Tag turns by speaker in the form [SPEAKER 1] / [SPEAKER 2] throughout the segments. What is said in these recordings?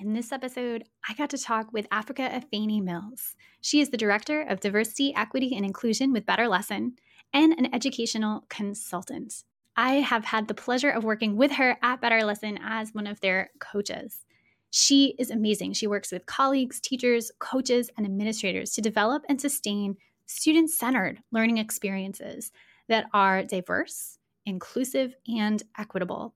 [SPEAKER 1] In this episode, I got to talk with Africa Afeni Mills. She is the Director of Diversity, Equity, and Inclusion with BetterLesson and an educational consultant. I have had the pleasure of working with her at BetterLesson as one of their coaches. She is amazing. She works with colleagues, teachers, coaches, and administrators to develop and sustain student centered learning experiences that are diverse, inclusive, and equitable.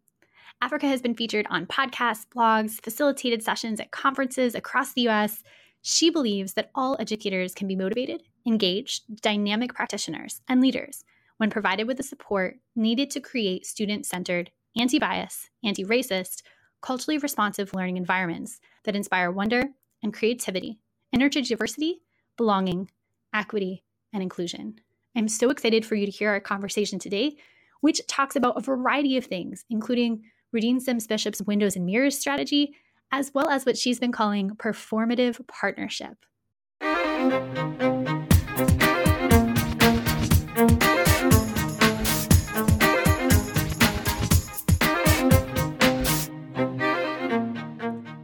[SPEAKER 1] Africa has been featured on podcasts, blogs, facilitated sessions at conferences across the US. She believes that all educators can be motivated, engaged, dynamic practitioners, and leaders when provided with the support needed to create student centered, anti bias, anti racist, culturally responsive learning environments that inspire wonder and creativity, nurture diversity, belonging, equity, and inclusion. I'm so excited for you to hear our conversation today, which talks about a variety of things, including Rudine Sims Bishop's Windows and Mirrors strategy, as well as what she's been calling performative partnership.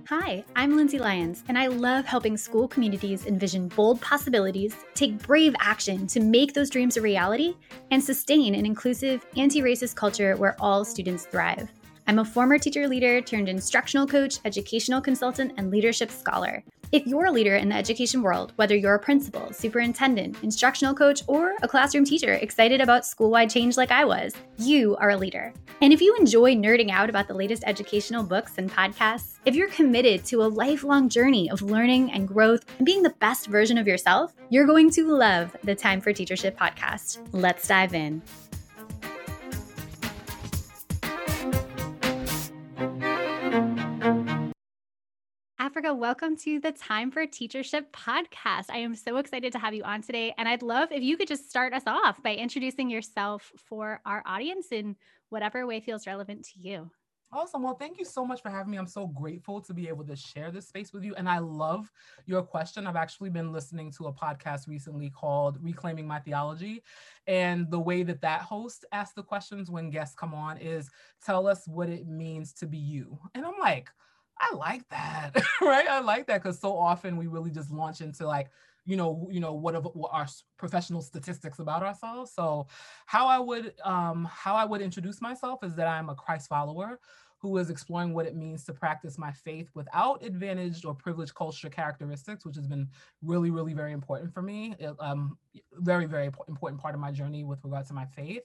[SPEAKER 1] Hi, I'm Lindsay Lyons, and I love helping school communities envision bold possibilities, take brave action to make those dreams a reality, and sustain an inclusive, anti racist culture where all students thrive. I'm a former teacher leader turned instructional coach, educational consultant, and leadership scholar. If you're a leader in the education world, whether you're a principal, superintendent, instructional coach, or a classroom teacher excited about school wide change like I was, you are a leader. And if you enjoy nerding out about the latest educational books and podcasts, if you're committed to a lifelong journey of learning and growth and being the best version of yourself, you're going to love the Time for Teachership podcast. Let's dive in. Africa, welcome to the Time for Teachership podcast. I am so excited to have you on today. And I'd love if you could just start us off by introducing yourself for our audience in whatever way feels relevant to you.
[SPEAKER 2] Awesome. Well, thank you so much for having me. I'm so grateful to be able to share this space with you. And I love your question. I've actually been listening to a podcast recently called Reclaiming My Theology. And the way that that host asks the questions when guests come on is tell us what it means to be you. And I'm like, I like that, right? I like that because so often we really just launch into like, you know, you know what, of, what our professional statistics about ourselves. So, how I would um, how I would introduce myself is that I'm a Christ follower who is exploring what it means to practice my faith without advantaged or privileged culture characteristics, which has been really, really very important for me. It, um, very, very important part of my journey with regard to my faith.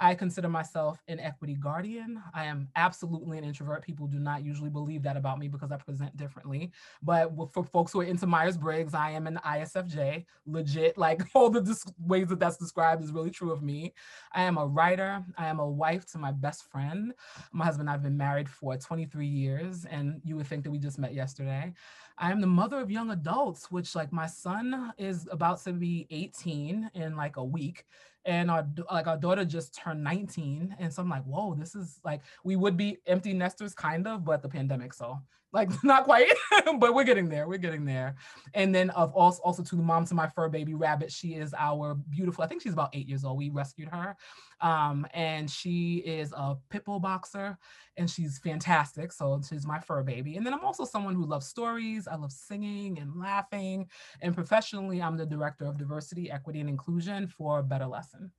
[SPEAKER 2] I consider myself an equity guardian. I am absolutely an introvert. People do not usually believe that about me because I present differently. But for folks who are into Myers Briggs, I am an ISFJ, legit. Like all the dis- ways that that's described is really true of me. I am a writer. I am a wife to my best friend. My husband, and I've been married for 23 years, and you would think that we just met yesterday. I am the mother of young adults, which, like, my son is about to be 18 in like a week and our like our daughter just turned 19 and so i'm like whoa this is like we would be empty nesters kind of but the pandemic so like not quite but we're getting there we're getting there. And then of also also to the mom to my fur baby rabbit she is our beautiful i think she's about eight years old we rescued her. Um, and she is a pit bull boxer and she's fantastic so she's my fur baby. And then i'm also someone who loves stories i love singing and laughing and professionally i'm the director of diversity equity and inclusion for BetterLesson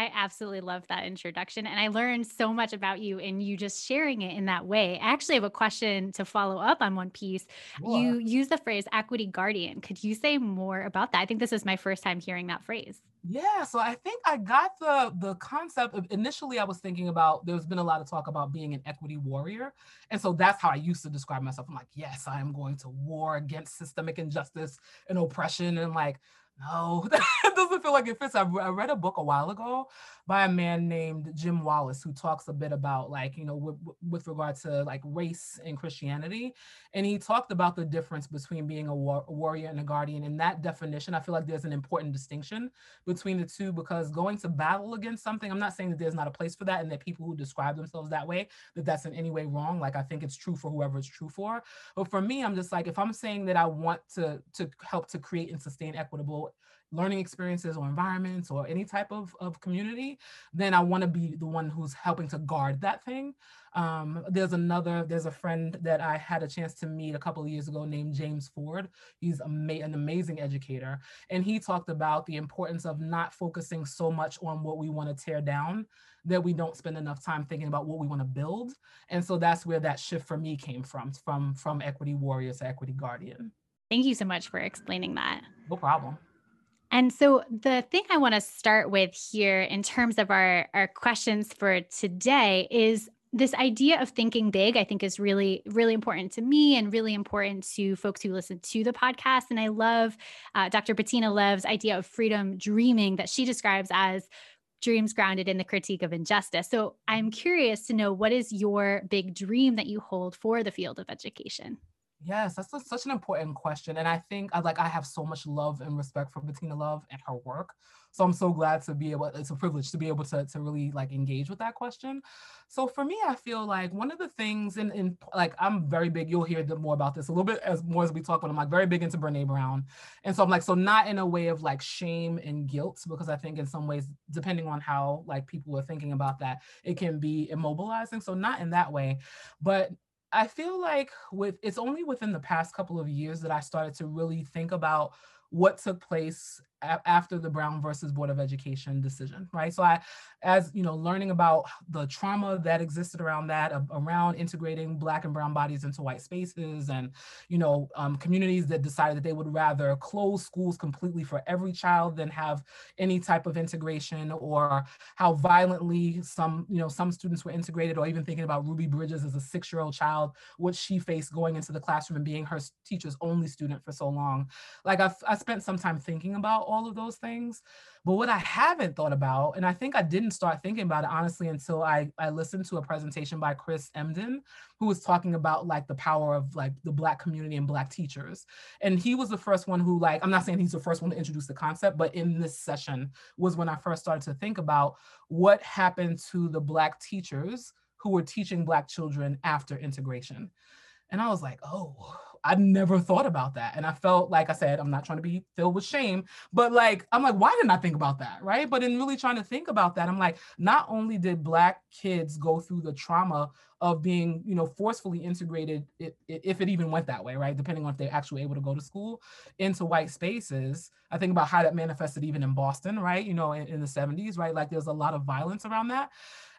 [SPEAKER 1] I absolutely love that introduction. And I learned so much about you and you just sharing it in that way. I actually have a question to follow up on one piece. Sure. You use the phrase equity guardian. Could you say more about that? I think this is my first time hearing that phrase.
[SPEAKER 2] Yeah, so I think I got the the concept of initially I was thinking about there's been a lot of talk about being an equity warrior. And so that's how I used to describe myself. I'm like, yes, I am going to war against systemic injustice and oppression and like no, that doesn't feel like it fits. I, I read a book a while ago by a man named Jim Wallis who talks a bit about like, you know, with, with regard to like race and Christianity. And he talked about the difference between being a, war- a warrior and a guardian. In that definition, I feel like there's an important distinction between the two because going to battle against something, I'm not saying that there's not a place for that and that people who describe themselves that way, that that's in any way wrong. Like I think it's true for whoever it's true for. But for me, I'm just like, if I'm saying that I want to, to help to create and sustain equitable about learning experiences or environments or any type of, of community, then I want to be the one who's helping to guard that thing. Um, there's another, there's a friend that I had a chance to meet a couple of years ago named James Ford. He's ama- an amazing educator. And he talked about the importance of not focusing so much on what we want to tear down that we don't spend enough time thinking about what we want to build. And so that's where that shift for me came from, from, from equity warrior to equity guardian.
[SPEAKER 1] Thank you so much for explaining that.
[SPEAKER 2] No problem.
[SPEAKER 1] And so the thing I want to start with here in terms of our, our questions for today is this idea of thinking big, I think is really, really important to me and really important to folks who listen to the podcast. And I love uh, Dr. Bettina Love's idea of freedom dreaming that she describes as dreams grounded in the critique of injustice. So I'm curious to know what is your big dream that you hold for the field of education?
[SPEAKER 2] Yes, that's a, such an important question. And I think I like I have so much love and respect for Bettina Love and her work. So I'm so glad to be able, it's a privilege to be able to, to really like engage with that question. So for me, I feel like one of the things in, in like I'm very big, you'll hear more about this a little bit as more as we talk, but I'm like very big into Brene Brown. And so I'm like, so not in a way of like shame and guilt, because I think in some ways, depending on how like people are thinking about that, it can be immobilizing. So not in that way, but I feel like with it's only within the past couple of years that I started to really think about what took place after the Brown versus Board of Education decision, right? So I, as you know, learning about the trauma that existed around that, around integrating Black and Brown bodies into white spaces, and you know, um, communities that decided that they would rather close schools completely for every child than have any type of integration, or how violently some, you know, some students were integrated, or even thinking about Ruby Bridges as a six-year-old child, what she faced going into the classroom and being her teacher's only student for so long. Like I've, I spent some time thinking about all of those things. But what I haven't thought about, and I think I didn't start thinking about it honestly until I, I listened to a presentation by Chris Emdin, who was talking about like the power of like the Black community and Black teachers. And he was the first one who, like, I'm not saying he's the first one to introduce the concept, but in this session was when I first started to think about what happened to the Black teachers who were teaching Black children after integration. And I was like, oh, I never thought about that. And I felt like I said, I'm not trying to be filled with shame, but like, I'm like, why didn't I think about that? Right. But in really trying to think about that, I'm like, not only did Black kids go through the trauma of being, you know, forcefully integrated, if it even went that way, right? Depending on if they're actually able to go to school into white spaces. I think about how that manifested even in Boston, right? You know, in, in the 70s, right? Like there's a lot of violence around that.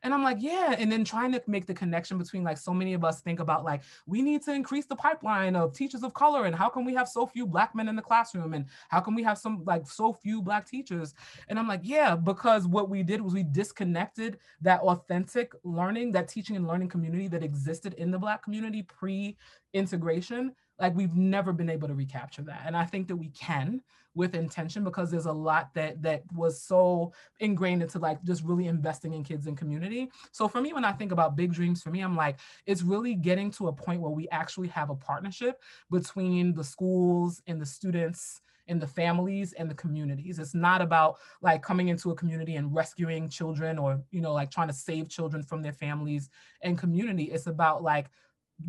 [SPEAKER 2] And I'm like, yeah. And then trying to make the connection between like so many of us think about like, we need to increase the pipeline of teachers of color. And how can we have so few black men in the classroom? And how can we have some like so few black teachers? And I'm like, yeah, because what we did was we disconnected that authentic learning, that teaching and learning community that existed in the black community pre integration like we've never been able to recapture that. And i think that we can with intention because there's a lot that that was so ingrained into like just really investing in kids and community. So for me when i think about big dreams for me i'm like it's really getting to a point where we actually have a partnership between the schools and the students and the families and the communities. It's not about like coming into a community and rescuing children or, you know, like trying to save children from their families and community. It's about like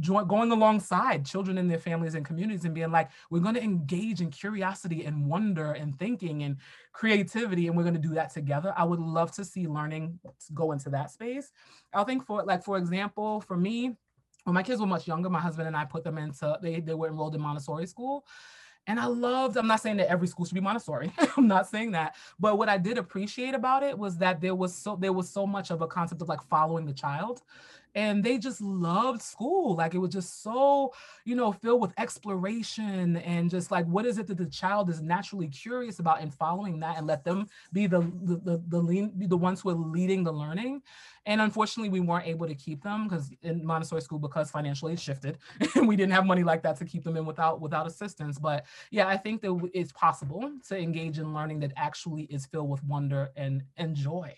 [SPEAKER 2] going alongside children and their families and communities and being like, we're going to engage in curiosity and wonder and thinking and creativity, and we're going to do that together. I would love to see learning go into that space. I think for like, for example, for me, when my kids were much younger, my husband and I put them into, they, they were enrolled in Montessori school. And I loved, I'm not saying that every school should be Montessori. I'm not saying that. But what I did appreciate about it was that there was so there was so much of a concept of like following the child and they just loved school like it was just so you know filled with exploration and just like what is it that the child is naturally curious about and following that and let them be the the the, the, lean, the ones who are leading the learning. And unfortunately we weren't able to keep them because in montessori school because financial aid shifted and we didn't have money like that to keep them in without without assistance. But yeah i think that it's possible to engage in learning that actually is filled with wonder and and joy.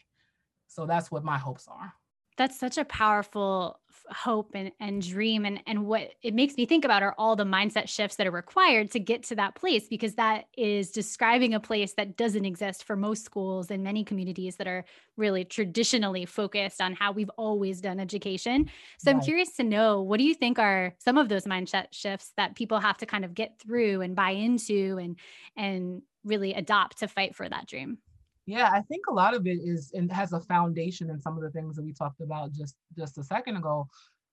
[SPEAKER 2] So that's what my hopes are
[SPEAKER 1] That's such a powerful hope and, and dream and and what it makes me think about are all the mindset shifts that are required to get to that place because that is describing a place that doesn't exist for most schools and many communities that are really traditionally focused on how we've always done education so right. i'm curious to know what do you think are some of those mindset shifts that people have to kind of get through and buy into and and really adopt to fight for that dream
[SPEAKER 2] yeah, I think a lot of it is and has a foundation in some of the things that we talked about just just a second ago.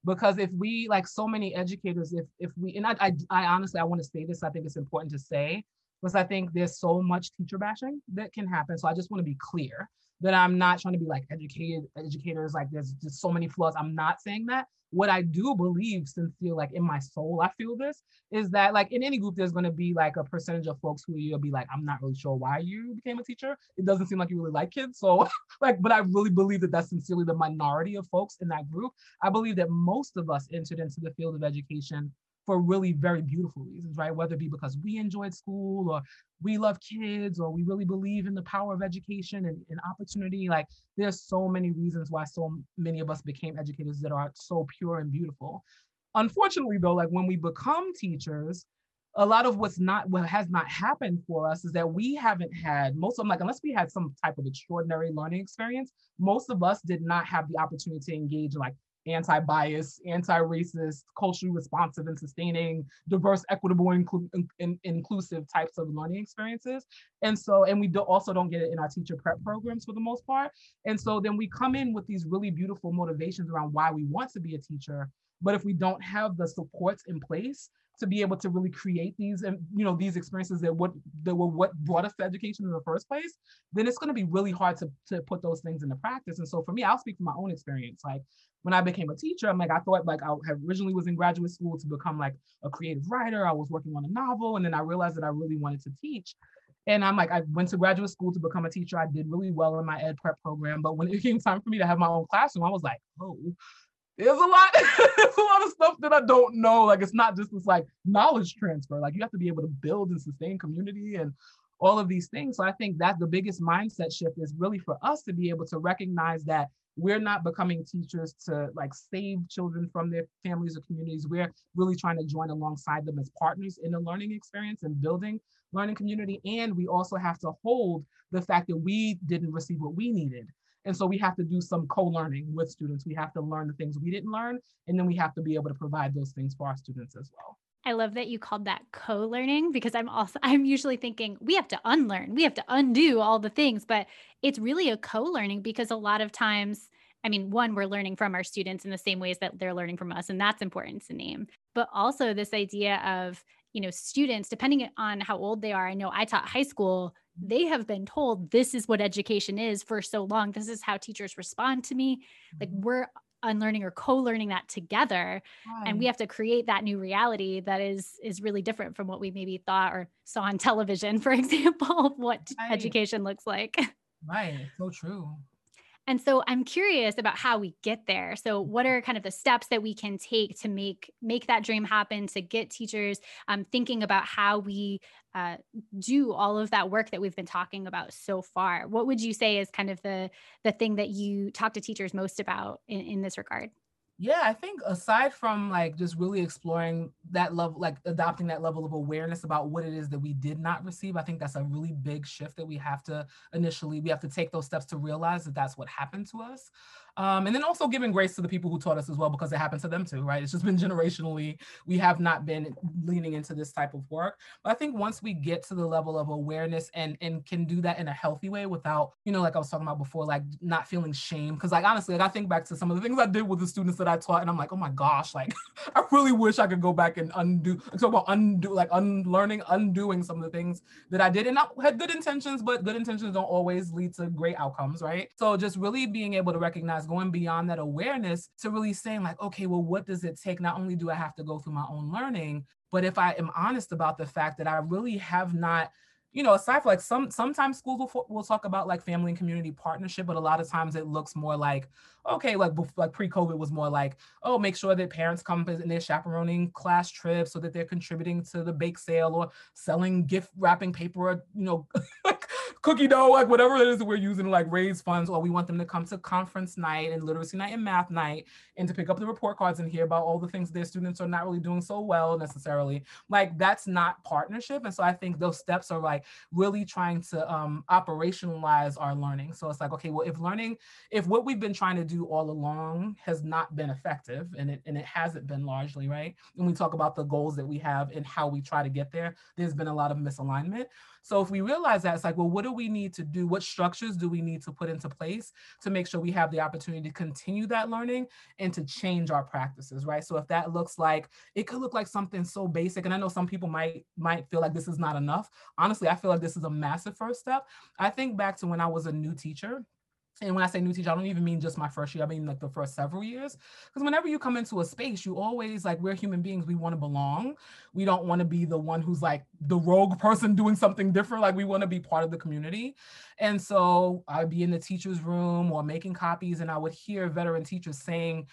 [SPEAKER 2] Because if we like so many educators, if if we and I I, I honestly I want to say this, I think it's important to say because I think there's so much teacher bashing that can happen. So I just want to be clear that I'm not trying to be like educated educators, like there's just so many flaws. I'm not saying that. What I do believe, sincere, like in my soul, I feel this is that like in any group, there's going to be like a percentage of folks who you'll be like, I'm not really sure why you became a teacher. It doesn't seem like you really like kids. So like, but I really believe that that's sincerely the minority of folks in that group. I believe that most of us entered into the field of education for really very beautiful reasons, right? Whether it be because we enjoyed school or we love kids or we really believe in the power of education and, and opportunity. Like there's so many reasons why so many of us became educators that are so pure and beautiful. Unfortunately, though, like when we become teachers, a lot of what's not what has not happened for us is that we haven't had most of them like unless we had some type of extraordinary learning experience most of us did not have the opportunity to engage like anti-bias, anti-racist, culturally responsive and sustaining diverse, equitable, inclu- in- inclusive types of learning experiences. And so, and we do also don't get it in our teacher prep programs for the most part. And so then we come in with these really beautiful motivations around why we want to be a teacher. But if we don't have the supports in place to be able to really create these and you know these experiences that what that were what brought us to education in the first place, then it's going to be really hard to, to put those things into practice. And so for me, I'll speak from my own experience. Like when I became a teacher, I'm like, I thought like I originally was in graduate school to become like a creative writer. I was working on a novel, and then I realized that I really wanted to teach. And I'm like, I went to graduate school to become a teacher. I did really well in my ed prep program, but when it came time for me to have my own classroom, I was like, oh, there's a lot, there's a lot of stuff that I don't know. Like it's not just this like knowledge transfer. Like you have to be able to build and sustain community and all of these things. So I think that the biggest mindset shift is really for us to be able to recognize that we're not becoming teachers to like save children from their families or communities. We're really trying to join alongside them as partners in the learning experience and building learning community. And we also have to hold the fact that we didn't receive what we needed. And so we have to do some co-learning with students. We have to learn the things we didn't learn, and then we have to be able to provide those things for our students as well.
[SPEAKER 1] I love that you called that co-learning because I'm also I'm usually thinking we have to unlearn, we have to undo all the things, but it's really a co-learning because a lot of times I mean, one, we're learning from our students in the same ways that they're learning from us, and that's important to name. But also this idea of, you know, students, depending on how old they are, I know I taught high school, they have been told this is what education is for so long. This is how teachers respond to me. Like mm-hmm. we're unlearning or co-learning that together right. and we have to create that new reality that is is really different from what we maybe thought or saw on television for example of what right. education looks like
[SPEAKER 2] right so true
[SPEAKER 1] and so I'm curious about how we get there. So what are kind of the steps that we can take to make make that dream happen, to get teachers um, thinking about how we uh, do all of that work that we've been talking about so far? What would you say is kind of the the thing that you talk to teachers most about in, in this regard?
[SPEAKER 2] Yeah, I think aside from like just really exploring that level, like adopting that level of awareness about what it is that we did not receive, I think that's a really big shift that we have to initially, we have to take those steps to realize that that's what happened to us. Um, and then also giving grace to the people who taught us as well, because it happened to them too, right? It's just been generationally, we have not been leaning into this type of work. But I think once we get to the level of awareness and, and can do that in a healthy way without, you know, like I was talking about before, like not feeling shame. Cause like honestly, like I think back to some of the things I did with the students that I taught, and I'm like, oh my gosh, like I really wish I could go back and undo, talk about undo, like unlearning, undoing some of the things that I did. And I had good intentions, but good intentions don't always lead to great outcomes, right? So just really being able to recognize going beyond that awareness to really saying like okay well what does it take? Not only do i have to go through my own learning but if i am honest about the fact that i really have not you know, aside from like some sometimes schools will, will talk about like family and community partnership, but a lot of times it looks more like, okay, like like pre-COVID was more like, oh, make sure that parents come and they're chaperoning class trips so that they're contributing to the bake sale or selling gift wrapping paper or you know, cookie dough, like whatever it is that we're using to like raise funds, or we want them to come to conference night and literacy night and math night and to pick up the report cards and hear about all the things their students are not really doing so well necessarily. Like that's not partnership. And so I think those steps are like really trying to um, operationalize our learning. So it's like, okay, well, if learning, if what we've been trying to do all along has not been effective and it and it hasn't been largely, right? And we talk about the goals that we have and how we try to get there, there's been a lot of misalignment. So if we realize that, it's like, well, what do we need to do? What structures do we need to put into place to make sure we have the opportunity to continue that learning and to change our practices, right? So if that looks like, it could look like something so basic, and I know some people might might feel like this is not enough. Honestly, I feel like this is a massive first step. I think back to when I was a new teacher and when I say new teacher, I don't even mean just my first year. I mean like the first several years. Because whenever you come into a space, you always like we're human beings. We want to belong. We don't want to be the one who's like the rogue person doing something different. Like we want to be part of the community. And so I'd be in the teacher's room or making copies, and I would hear veteran teachers saying,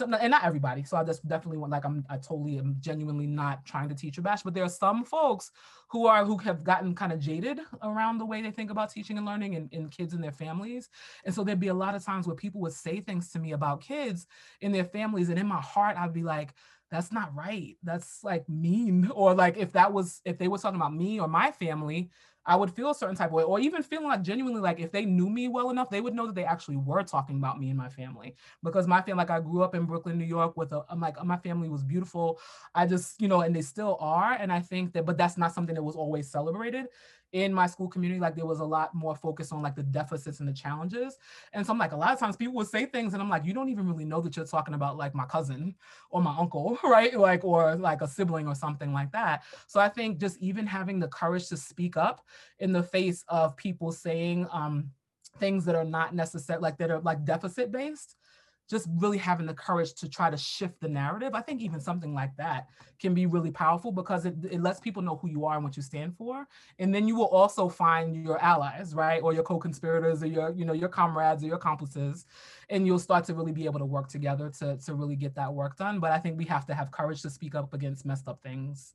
[SPEAKER 2] and not everybody. So I just definitely want like I'm I totally am genuinely not trying to teach a bash, but there are some folks who are who have gotten kind of jaded around the way they think about teaching and learning and, and kids and their families. And so there'd be a lot of times where people would say things to me about kids and their families, and in my heart I'd be like, that's not right. That's like mean. Or like if that was if they were talking about me or my family, I would feel a certain type of way, or even feeling like genuinely like if they knew me well enough, they would know that they actually were talking about me and my family. Because my family, like I grew up in Brooklyn, New York, with a, I'm like my family was beautiful. I just, you know, and they still are. And I think that, but that's not something that was always celebrated in my school community, like there was a lot more focus on like the deficits and the challenges. And so I'm like, a lot of times people would say things and I'm like, you don't even really know that you're talking about like my cousin or my uncle, right? Like, or like a sibling or something like that. So I think just even having the courage to speak up in the face of people saying um, things that are not necessary, like that are like deficit based, just really having the courage to try to shift the narrative. I think even something like that can be really powerful because it, it lets people know who you are and what you stand for. And then you will also find your allies, right? Or your co-conspirators or your, you know, your comrades or your accomplices. And you'll start to really be able to work together to, to really get that work done. But I think we have to have courage to speak up against messed up things.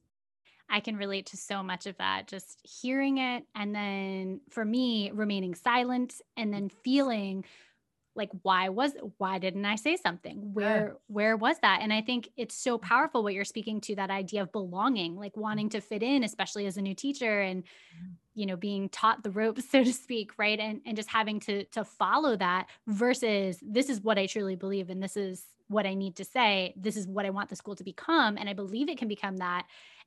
[SPEAKER 1] I can relate to so much of that, just hearing it. And then for me, remaining silent and then feeling like why was why didn't i say something where yeah. where was that and i think it's so mm-hmm. powerful what you're speaking to that idea of belonging like mm-hmm. wanting to fit in especially as a new teacher and mm-hmm. you know being taught the ropes so to speak right and and just having to to follow that versus this is what i truly believe and this is what i need to say this is what i want the school to become and i believe it can become that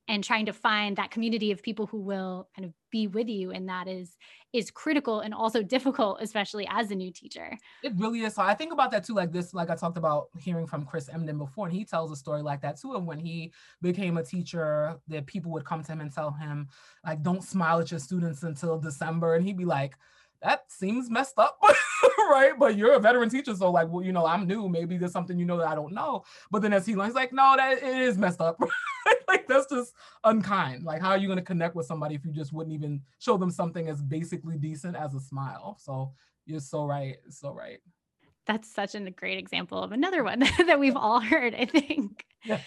[SPEAKER 1] and trying to find that community of people who will kind of be with you and that is is critical and also difficult especially as a new teacher
[SPEAKER 2] it really is so i think about that too like this like i talked about hearing from chris emdin before and he tells a story like that too of when he became a teacher that people would come to him and tell him like don't smile at your students until december and he'd be like that seems messed up, right? But you're a veteran teacher, so like, well, you know, I'm new. Maybe there's something you know that I don't know. But then as he learns, like, no, that it is messed up. like that's just unkind. Like, how are you going to connect with somebody if you just wouldn't even show them something as basically decent as a smile? So you're so right, so right.
[SPEAKER 1] That's such a great example of another one that we've all heard. I think. Yeah.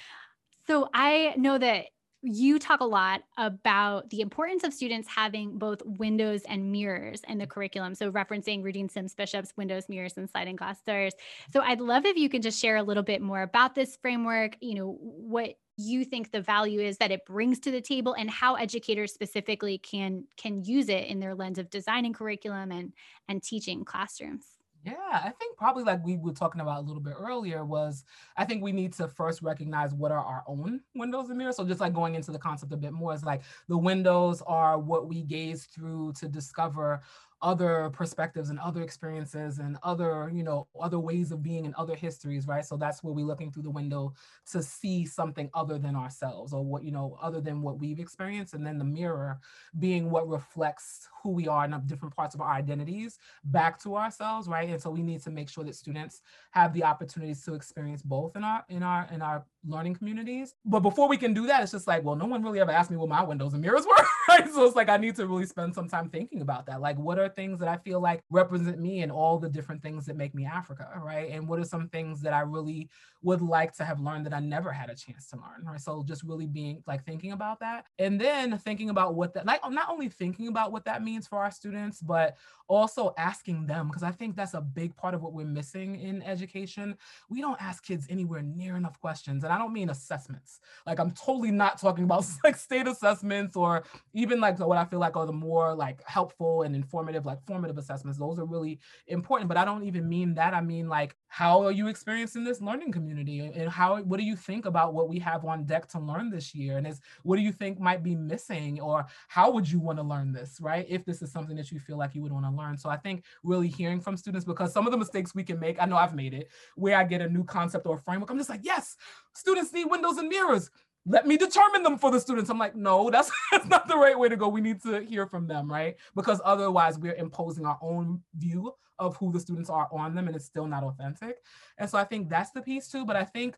[SPEAKER 1] So I know that you talk a lot about the importance of students having both windows and mirrors in the curriculum. So, referencing Rudine Sims Bishop's windows, mirrors, and sliding glass doors. So, I'd love if you could just share a little bit more about this framework, you know, what you think the value is that it brings to the table and how educators specifically can can use it in their lens of designing curriculum and and teaching classrooms
[SPEAKER 2] yeah, I think probably like we were talking about a little bit earlier was I think we need to first recognize what are our own windows and mirrors. So just like going into the concept a bit more is like the windows are what we gaze through to discover other perspectives and other experiences and other you know other ways of being and other histories right? So that's where we're looking through the window to see something other than ourselves or what you know other than what we've experienced. And then the mirror being what reflects who we are and different parts of our identities back to ourselves right? And so we need to make sure that students have the opportunities to experience both in our in our in our learning communities. But before we can do that, it's just like, well, no one really ever asked me what my windows and mirrors were. Right. So it's like I need to really spend some time thinking about that. Like, what are things that I feel like represent me and all the different things that make me Africa, right? And what are some things that I really would like to have learned that I never had a chance to learn, right? So just really being like thinking about that, and then thinking about what that like not only thinking about what that means for our students, but also asking them because I think that's a big part of what we're missing in education. We don't ask kids anywhere near enough questions, and I don't mean assessments. Like I'm totally not talking about like state assessments or even like what I feel like are the more like helpful and informative, like formative assessments. Those are really important, but I don't even mean that. I mean like how are you experiencing this learning community and how what do you think about what we have on deck to learn this year and is what do you think might be missing or how would you want to learn this right if this is something that you feel like you would want to learn so i think really hearing from students because some of the mistakes we can make i know i've made it where i get a new concept or framework i'm just like yes students need windows and mirrors let me determine them for the students. I'm like, no, that's, that's not the right way to go. We need to hear from them, right? Because otherwise, we're imposing our own view of who the students are on them, and it's still not authentic. And so I think that's the piece too. But I think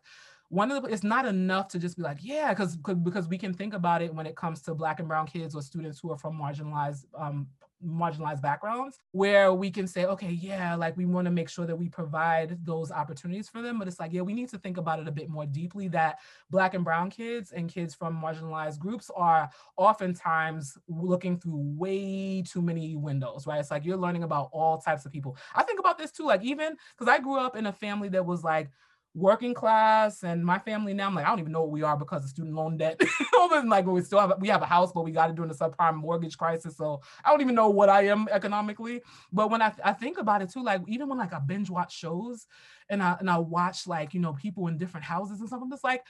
[SPEAKER 2] one of the it's not enough to just be like yeah because because we can think about it when it comes to black and brown kids or students who are from marginalized um, marginalized backgrounds where we can say okay yeah like we want to make sure that we provide those opportunities for them but it's like yeah we need to think about it a bit more deeply that black and brown kids and kids from marginalized groups are oftentimes looking through way too many windows right? It's like you're learning about all types of people. I think about this too like even because i grew up in a family that was like working class and my family now, I'm like, I don't even know what we are because of student loan debt. like we still have we have a house, but we got to during the subprime mortgage crisis. So I don't even know what I am economically. But when I, I think about it too, like even when like I binge watch shows and I and I watch like, you know, people in different houses and stuff, I'm just like,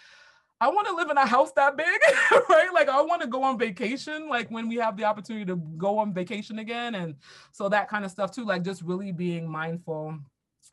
[SPEAKER 2] I want to live in a house that big, right? Like I want to go on vacation, like when we have the opportunity to go on vacation again. And so that kind of stuff too, like just really being mindful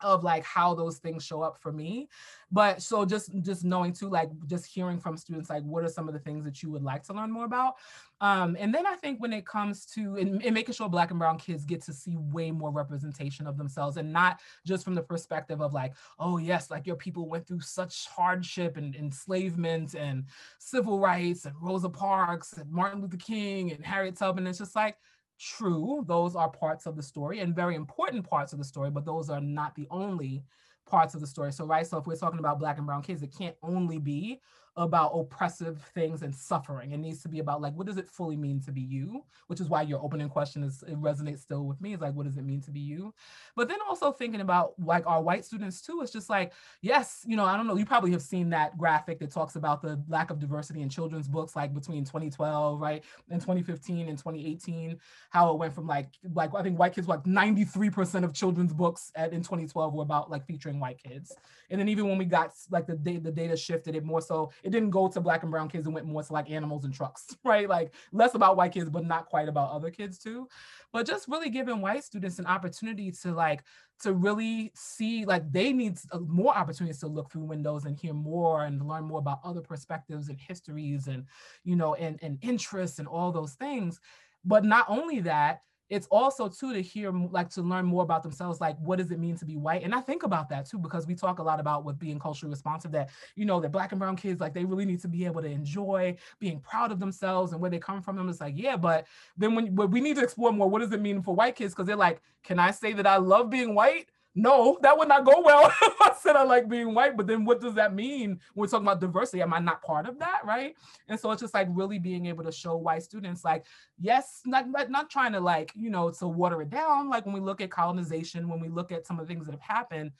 [SPEAKER 2] of like how those things show up for me. But so just just knowing too like just hearing from students like what are some of the things that you would like to learn more about? Um, and then i think when it comes to and, and, making sure black and brown kids get to see way more representation of themselves and not just from the perspective of like oh yes like your people went through such hardship and enslavement and civil rights and rosa parks and martin luther king and harriet tubman. It's just like true, those are parts of the story and very important parts of the story, but those are not the only parts of the story. So, right, so if we're talking about Black and Brown kids, it can't only be about oppressive things and suffering. It needs to be about like, what does it fully mean to be you? Which is why your opening question is it resonates still with me. Is like, what does it mean to be you? But then also thinking about like our white students too. It's just like, yes, you know, I don't know. You probably have seen that graphic that talks about the lack of diversity in children's books, like between 2012, right, and 2015 and 2018, how it went from like like I think white kids were like 93% of children's books at, in 2012 were about like featuring white kids. And then even when we got like the the data shifted it more so it didn't go to black and brown kids and went more to like animals and trucks, right? Like less about white kids, but not quite about other kids too. But just really giving white students an opportunity to like to really see like they need more opportunities to look through windows and hear more and learn more about other perspectives and histories and you know and, and interests and all those things but not only that it's also too to hear like to learn more about themselves like what does it mean to be white? And i think about that too because we talk a lot about with being culturally responsive that you know that black and brown kids like they really need to be able to enjoy being proud of themselves and where they come from and it's like yeah but then when but we need to explore more what does it mean for white kids? Because they're like can i say that i love being white no, that would not go well I said I like being white. But then what does that mean when we're talking about diversity? Am I not part of that? Right. And so it's just like really being able to show white students, like, yes, not, not, not trying to like, you know, to water it down. Like when we look at colonization, when we look at some of the things that have happened,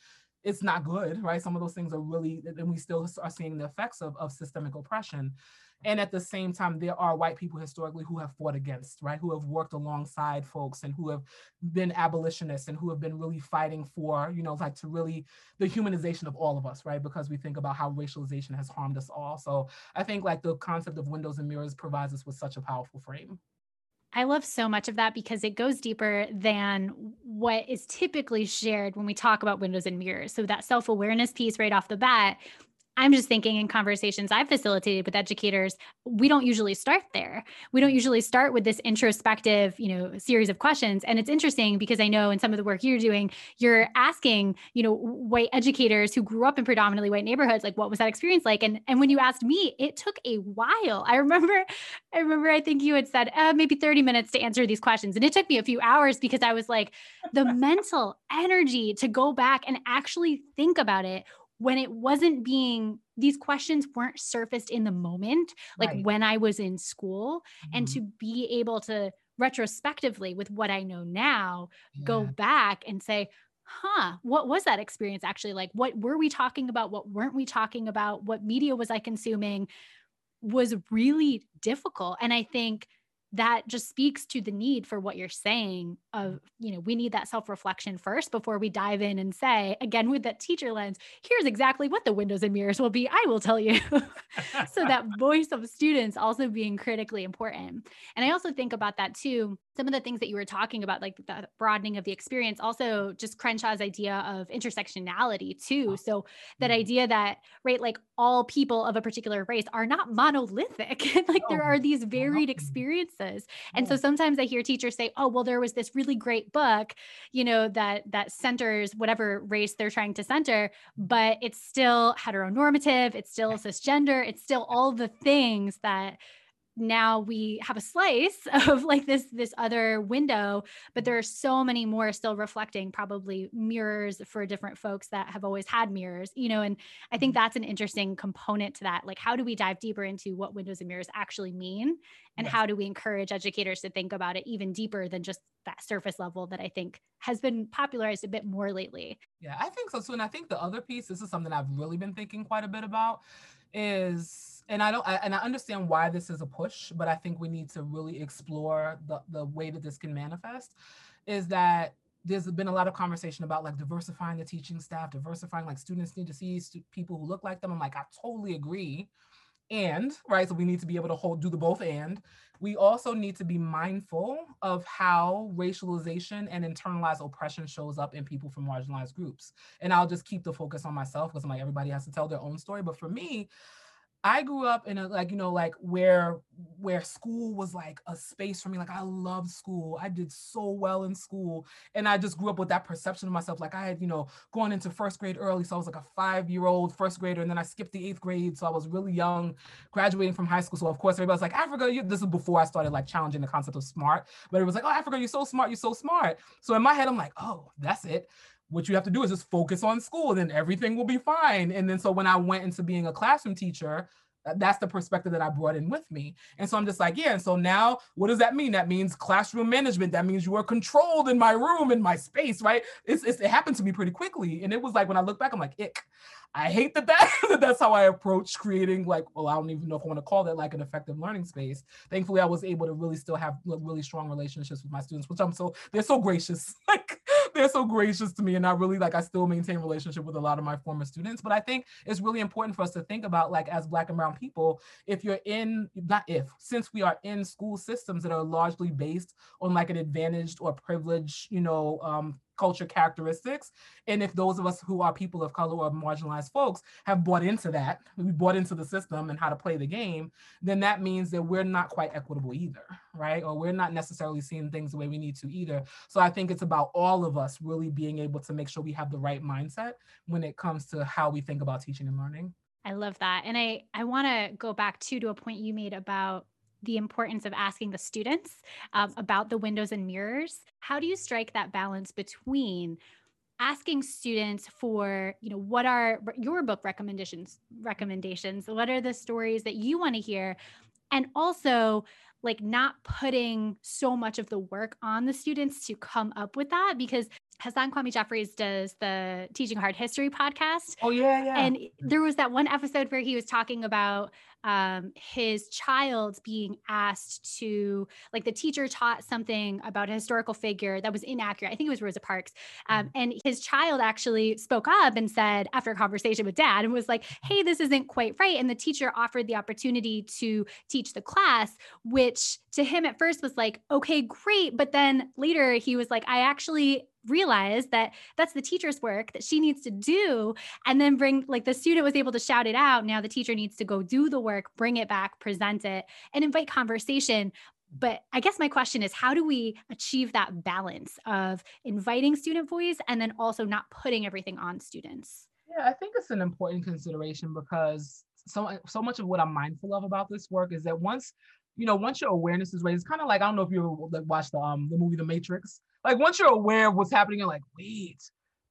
[SPEAKER 2] it's not good, right? Some of those things are really, and we still are seeing the effects of, of systemic oppression. And at the same time, there are white people historically who have fought against, right? Who have worked alongside folks and who have been abolitionists and who have been really fighting for, you know, like to really the humanization of all of us, right? Because we think about how racialization has harmed us all. So I think like the concept of windows and mirrors provides us with such a powerful frame.
[SPEAKER 1] I love so much of that because it goes deeper than what is typically shared when we talk about windows and mirrors. So that self-awareness piece right off the bat I'm just thinking in conversations I've facilitated with educators, we don't usually start there. We don't usually start with this introspective, you know, series of questions. And it's interesting because I know in some of the work you're doing, you're asking, you know, white educators who grew up in predominantly white neighborhoods, like what was that experience like? And and when you asked me, it took a while. I remember, I remember I think you had said uh, maybe 30 minutes to answer these questions. And it took me a few hours because I was like, the mental energy to go back and actually think about it when it wasn't being these questions weren't surfaced in the moment like right. when i was in school mm-hmm. and to be able to retrospectively with what i know now yeah. go back and say huh what was that experience actually like what were we talking about what weren't we talking about what media was i consuming was really difficult and i think that just speaks to the need for what you're saying of mm-hmm. you know we need that self-reflection first before we dive in and say again with that teacher lens here's exactly what the windows and mirrors will be i will tell you. So that voice of students also being critically important. And i also think about that too some of the things that you were talking about like the broadening of the experience also just crenshaw's idea of intersectionality too. So that mm-hmm. idea that right like all people of a particular race are not monolithic. Like there are these varied experiences. And so sometimes i hear teachers say oh well there was this really great book you know that that centers whatever race they're trying to center but it's still heteronormative it's still cisgender it's still all the things that now we have a slice of like this this other window but there are so many more still reflecting probably mirrors for different folks that have always had mirrors you know and i think mm-hmm. that's an interesting component to that like how do we dive deeper into what windows and mirrors actually mean and yes. how do we encourage educators to think about it even deeper than just that surface level that i think has been popularized a bit more lately
[SPEAKER 2] yeah i think so too and i think the other piece this is something i've really been thinking quite a bit about is and I don't, I, and I understand why this is a push, but I think we need to really explore the, the way that this can manifest is that there's been a lot of conversation about like diversifying the teaching staff, diversifying like students need to see st- people who look like them. I'm like, I totally agree. And right, so we need to be able to hold do the both and. We also need to be mindful of how racialization and internalized oppression shows up in people from marginalized groups. And I'll just keep the focus on myself because I'm like everybody has to tell their own story. But for me, I grew up in a like you know like where where school was like a space for me like I loved school. I did so well in school and I just grew up with that perception of myself. Like I had you know gone into first grade early so I was like a 5 year old first grader and then I skipped the 8th grade so I was really young graduating from high school. So of course everybody was like Africa you this is before I started like challenging the concept of smart but it was like oh Africa you're so smart you're so smart. So in my head I'm like oh that's it what you have to do is just focus on school then everything will be fine. And then so when I went into being a classroom teacher, that's the perspective that I brought in with me. And so I'm just like, yeah. And so now what does that mean? That means classroom management. That means you are controlled in my room, in my space, right? It's, it's, it happened to me pretty quickly. And it was like, when I look back, I'm like, ick. I hate that, that that's how I approach creating like, well, I don't even know if I want to call that like an effective learning space. Thankfully, I was able to really still have really strong relationships with my students, which I'm so, they're so gracious. like they're so gracious to me. And I really like, I still maintain relationship with a lot of my former students. But I think it's really important for us to think about like as black and brown people, if you're in, not if, since we are in school systems that are largely based on like an advantaged or privileged, you know, um, culture characteristics. And if those of us who are people of color or marginalized folks have bought into that, we bought into the system and how to play the game, then that means that we're not quite equitable either, right? Or we're not necessarily seeing things the way we need to either. So I think it's about all of us really being able to make sure we have the right mindset when it comes to how we think about teaching and learning.
[SPEAKER 1] I love that. And I I want to go back too to a point you made about the importance of asking the students um, about the windows and mirrors. How do you strike that balance between asking students for you know what are your book recommendations recommendations what are the stories that you want to hear and also like not putting so much of the work on the students to come up with that because Hasan Kwame Jeffries does the Teaching Hard History podcast.
[SPEAKER 2] Oh yeah, yeah.
[SPEAKER 1] And there was that one episode where he was talking about um, his child being asked to, like, the teacher taught something about a historical figure that was inaccurate. I think it was Rosa Parks. Um, mm. and his child actually spoke up and said, after a conversation with dad, and was like, hey, this isn't quite right. And the teacher offered the opportunity to teach the class, which to him at first was like, okay, great. But then later he was like, I actually realize that that's the teacher's work that she needs to do and then bring like the student was able to shout it out now the teacher needs to go do the work bring it back present it and invite conversation. But i guess my question is how do we achieve that balance of inviting student voice and then also not putting everything on students?
[SPEAKER 2] Yeah i think it's an important consideration because so so much of what i'm mindful of about this work is that once you know once your awareness is raised it's kind of like i don't know if you ever like watched the um the movie the matrix. Like once you're aware of what's happening, you're like, wait,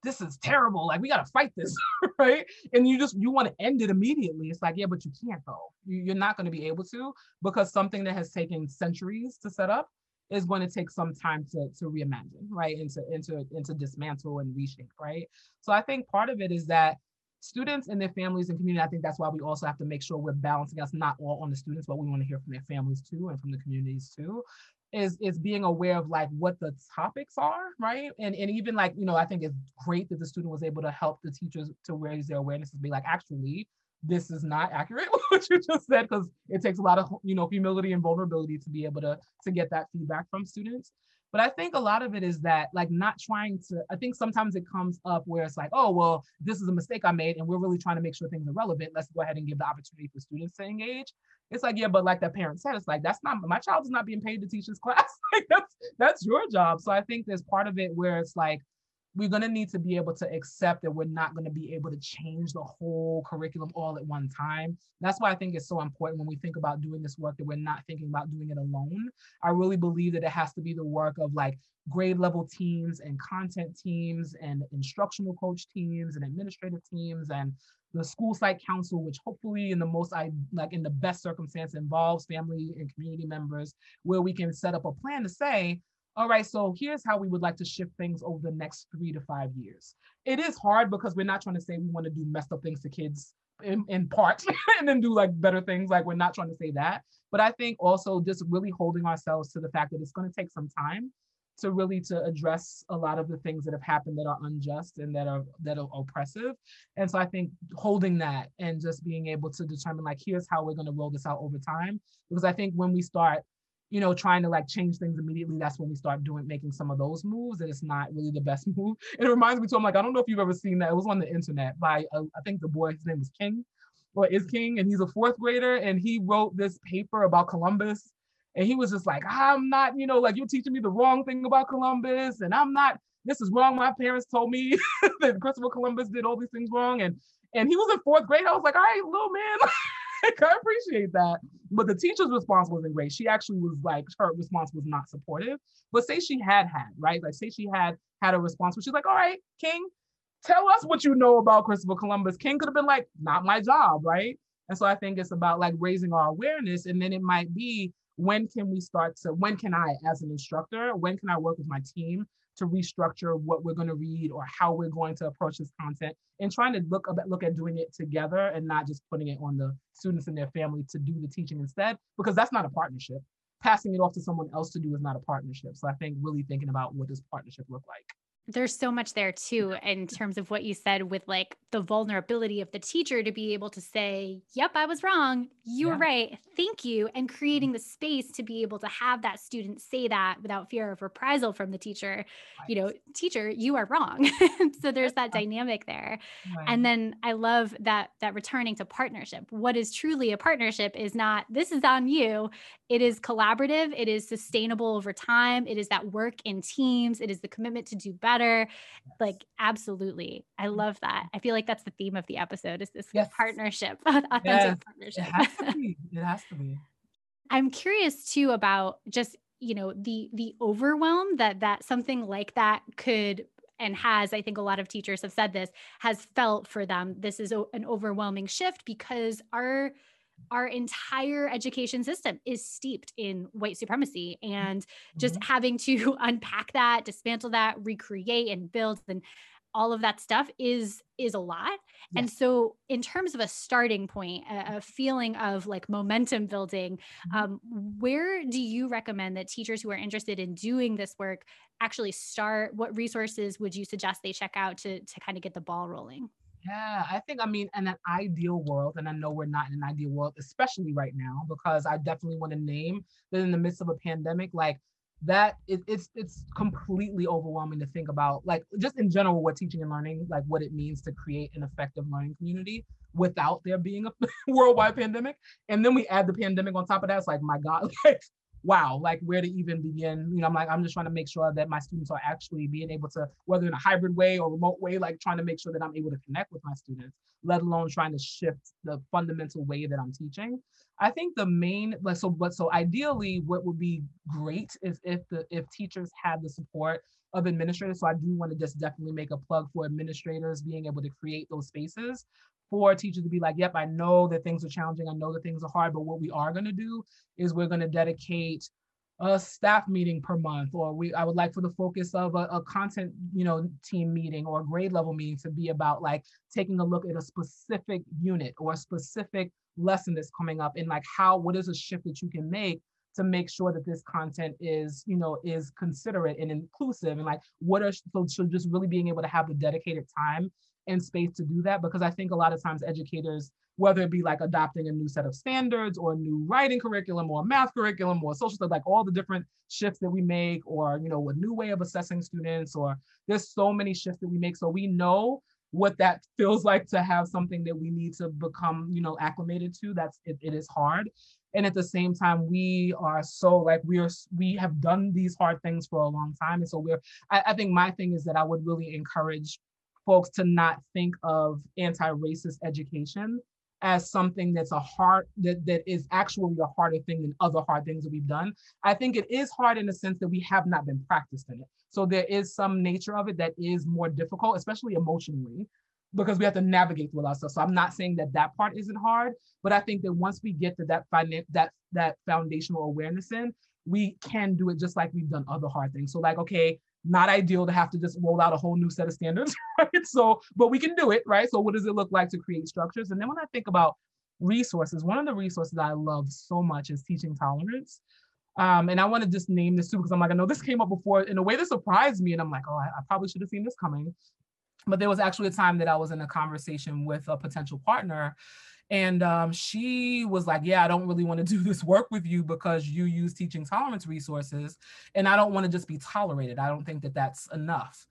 [SPEAKER 2] this is terrible. Like we gotta fight this, right? And you just you want to end it immediately. It's like, yeah, but you can't though. You're not to be able to because something that has taken centuries to set up is going to take some time to to reimagine, right? And to into into dismantle and reshape, right? So I think part of it is that students and their families and community, I think that's why we also have to make sure we're balancing us not all on the students, but we want to hear from their families too and from the communities too is is being aware of like what the topics are right? And and even like you know i think it's great that the student was able to help the teachers to raise their awareness and be like actually this is not accurate what you just said because it takes a lot of you know humility and vulnerability to be able to to get that feedback from students but i think a lot of it is that like not trying to i think sometimes it comes up where it's like oh well this is a mistake i made and we're really trying to make sure things are relevant let's go ahead and give the opportunity for students to engage it's like, yeah, but like that parent said, it's like that's not my child is not being paid to teach this class. like that's that's your job. So I think there's part of it where it's like we're going to need to be able to accept that we're not going to be able to change the whole curriculum all at one time. That's why I think it's so important when we think about doing this work that we're not thinking about doing it alone. I really believe that it has to be the work of like grade level teams and content teams and instructional coach teams and administrative teams and the school site council, which hopefully in the most like in the best circumstance involves family and community members, where we can set up a plan to say, all right, so here's how we would like to shift things over the next three to five years. It is hard because we're not trying to say we want to do messed up things to kids in, in part and then do like better things. Like we're not trying to say that. But I think also just really holding ourselves to the fact that it's going to take some time to really to address a lot of the things that have happened that are unjust and that are that are oppressive and so i think holding that and just being able to determine like here's how we're going to roll this out over time because i think when we start you know trying to like change things immediately that's when we start doing making some of those moves and it's not really the best move it reminds me too i'm like i don't know if you've ever seen that it was on the internet by uh, i think the boy his name is king or is king and he's a fourth grader and he wrote this paper about columbus and he was just like, I'm not, you know, like you're teaching me the wrong thing about Columbus, and I'm not. This is wrong. My parents told me that Christopher Columbus did all these things wrong, and and he was in fourth grade. I was like, all right, little man, I appreciate that. But the teacher's response wasn't great. She actually was like, her response was not supportive. But say she had had, right? Like, say she had had a response where she's like, all right, King, tell us what you know about Christopher Columbus. King could have been like, not my job, right? And so I think it's about like raising our awareness. And then it might be when can we start to when can i as an instructor when can i work with my team to restructure what we're going to read or how we're going to approach this content and trying to look at look at doing it together and not just putting it on the students and their family to do the teaching instead because that's not a partnership. Passing it off to someone else to do is not a partnership. So i think really thinking about what does partnership look like
[SPEAKER 1] there's so much there too in terms of what you said with like the vulnerability of the teacher to be able to say yep i was wrong. You were right. Thank you and creating mm-hmm. the space to be able to have that student say that without fear of reprisal from the teacher right. you know teacher you are wrong. So there's that dynamic there. Right. and then i love that that returning to partnership. What is truly a partnership is not this is on you it is collaborative it is sustainable over time it is that work in teams it is the commitment to do better. Yes. Like absolutely. I mm. love that. I feel like that's the theme of the episode is this yes. partnership, authentic yes. partnership.
[SPEAKER 2] It has to be. It has to be.
[SPEAKER 1] I'm curious too about just, you know, the the overwhelm that that something like that could and has i think a lot of teachers have said this has felt for them this is an overwhelming shift because our our entire education system is steeped in white supremacy and just mm-hmm. having to unpack that dismantle that recreate and build and all of that stuff is is a lot yes. and so in terms of a starting point a, a feeling of like momentum building mm-hmm. um, where do you recommend that teachers who are interested in doing this work actually start what resources would you suggest they check out to to kind of get the ball rolling
[SPEAKER 2] yeah, I think, I mean, in an ideal world, and I know we're not in an ideal world, especially right now, because I definitely want to name that in the midst of a pandemic, like that it, it's it's completely overwhelming to think about like just in general what teaching and learning like what it means to create an effective learning community without there being a worldwide pandemic and then we add the pandemic on top of that it's like my god like wow, like where to even begin. You know, I'm like, I'm just trying to make sure that my students are actually being able to, whether in a hybrid way or remote way, like trying to make sure that I'm able to connect with my students, let alone trying to shift the fundamental way that I'm teaching. I think the main, like, so, but so ideally, what would be great is if the if teachers had the support of administrators. So I do want to just definitely make a plug for administrators being able to create those spaces for teachers to be like, yep, I know that things are challenging. I know that things are hard, but what we are going to do is we're going to dedicate a staff meeting per month, or we I would like for the focus of a, a content, you know, team meeting or grade level meeting to be about like taking a look at a specific unit or a specific lesson that's coming up and like how what is a shift that you can make to make sure that this content is you know is considerate and inclusive and like what are so, so just really being able to have the dedicated time and space to do that because I think a lot of times educators, whether it be like adopting a new set of standards or a new writing curriculum or math curriculum or social stuff, like all the different shifts that we make, or you know, a new way of assessing students, or there's so many shifts that we make. So we know what that feels like to have something that we need to become, you know, acclimated to. That's it, it is hard. And at the same time, we are so like we are we have done these hard things for a long time. And so we're I, I think my thing is that I would really encourage folks to not think of anti-racist education as something that's a hard that, that is actually a harder thing than other hard things that we've done. I think it is hard in the sense that we have not been practiced in it. So there is some nature of it that is more difficult, especially emotionally, because we have to navigate through a lot of stuff. So I'm not saying that that part isn't hard, but I think that once we get to that finan- that that foundational awareness in, we can do it just like we've done other hard things. So like, okay, not ideal to have to just roll out a whole new set of standards, right? So, but we can do it, right? So, what does it look like to create structures? And then when I think about resources, one of the resources I love so much is teaching tolerance. Um, and I want to just name this too because I'm like, I know this came up before in a way that surprised me, and I'm like, oh, I, I probably should have seen this coming. But there was actually a time that I was in a conversation with a potential partner, and um, she was like, Yeah, I don't really want to do this work with you because you use teaching tolerance resources. And I don't want to just be tolerated. I don't think that that's enough.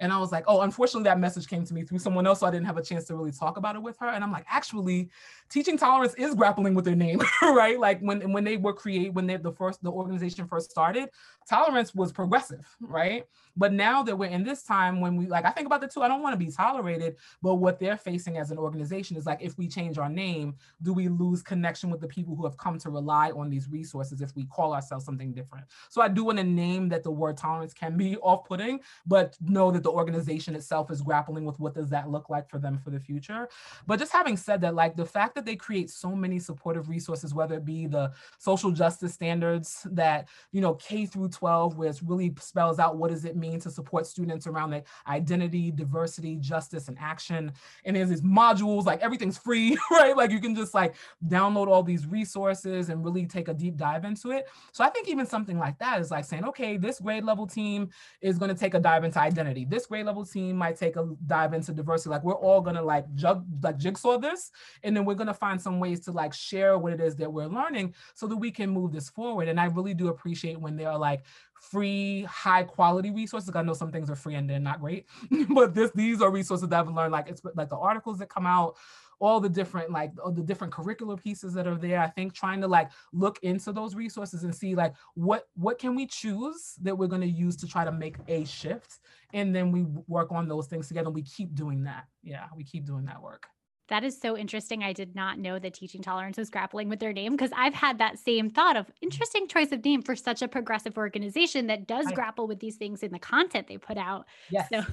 [SPEAKER 2] And I was like, oh, unfortunately, that message came to me through someone else, so I didn't have a chance to really talk about it with her. And I'm like, actually, teaching tolerance is grappling with their name, right? Like when when they were create when they the first the organization first started, tolerance was progressive, right? But now that we're in this time when we like, I think about the two, I don't want to be tolerated, but what they're facing as an organization is like, if we change our name, do we lose connection with the people who have come to rely on these resources if we call ourselves something different? So I do want to name that the word tolerance can be off-putting, but know that the organization itself is grappling with what does that look like for them for the future. But just having said that, like the fact that they create so many supportive resources, whether it be the social justice standards that, you know, K through 12, where it really spells out what does it mean to support students around like identity, diversity, justice, and action. And there's these modules, like everything's free, right? Like you can just like download all these resources and really take a deep dive into it. So I think even something like that is like saying, okay, this grade level team is going to take a dive into identity. This grade level team might take a dive into diversity. Like we're all to like jug like jigsaw this, and then we're to find some ways to like share what it is that we're learning so that we can move this forward. And I really do appreciate when there are like free, high quality resources. I know some things are free and they're not great, but this these are resources that I've learned. Like it's like the articles that come out, all the different like the different curricular pieces that are there. I think trying to like look into those resources and see like what what can we choose that we're going to use to try to make a shift, and then we work on those things together. And we keep doing that. Yeah, we keep doing that work.
[SPEAKER 1] That is so interesting. I did not know that teaching tolerance was grappling with their name because I've had that same thought of interesting choice of name for such a progressive organization that does right. grapple with these things in the content they put out.
[SPEAKER 2] Yes.
[SPEAKER 1] So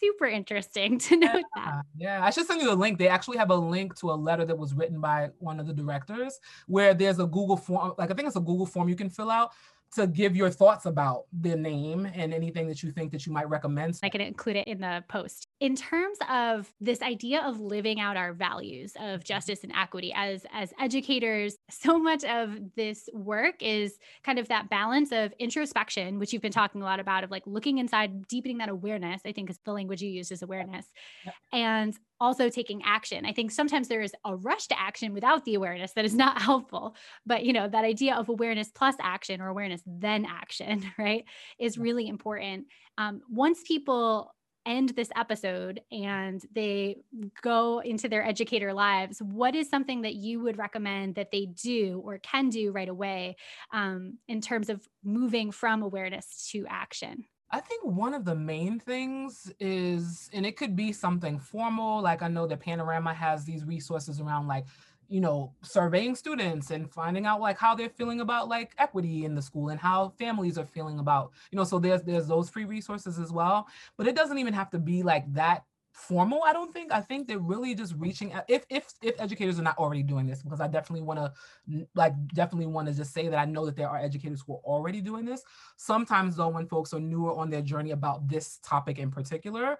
[SPEAKER 1] super interesting to know yeah. that.
[SPEAKER 2] Yeah, I should send you the link. They actually have a link to a letter that was written by one of the directors where there's a Google form, like I think it's a Google form you can fill out to give your thoughts about the name and anything that you think that you might recommend.
[SPEAKER 1] I can include it in the post. In terms of this idea of living out our values of mm-hmm. justice and equity as as educators, so much of this work is kind of that balance of introspection, which you've been talking a lot about of like looking inside, deepening that awareness, I think is the language you use is awareness. Yep. And also taking action. I think sometimes there is a rush to action without the awareness that is not helpful. But you know, that idea of awareness plus action or awareness then action, right, is really important. Um, once people end this episode and they go into their educator lives, what is something that you would recommend that they do or can do right away um, in terms of moving from awareness to action?
[SPEAKER 2] I think one of the main things is, and it could be something formal, like I know that Panorama has these resources around like, you know, surveying students and finding out like how they're feeling about like equity in the school and how families are feeling about, you know, so there's there's those free resources as well. But it doesn't even have to be like that formal i don't think. I think they're really just reaching out if if if educators are not already doing this because i definitely want to like definitely want to just say that i know that there are educators who are already doing this. Sometimes though when folks are newer on their journey about this topic in particular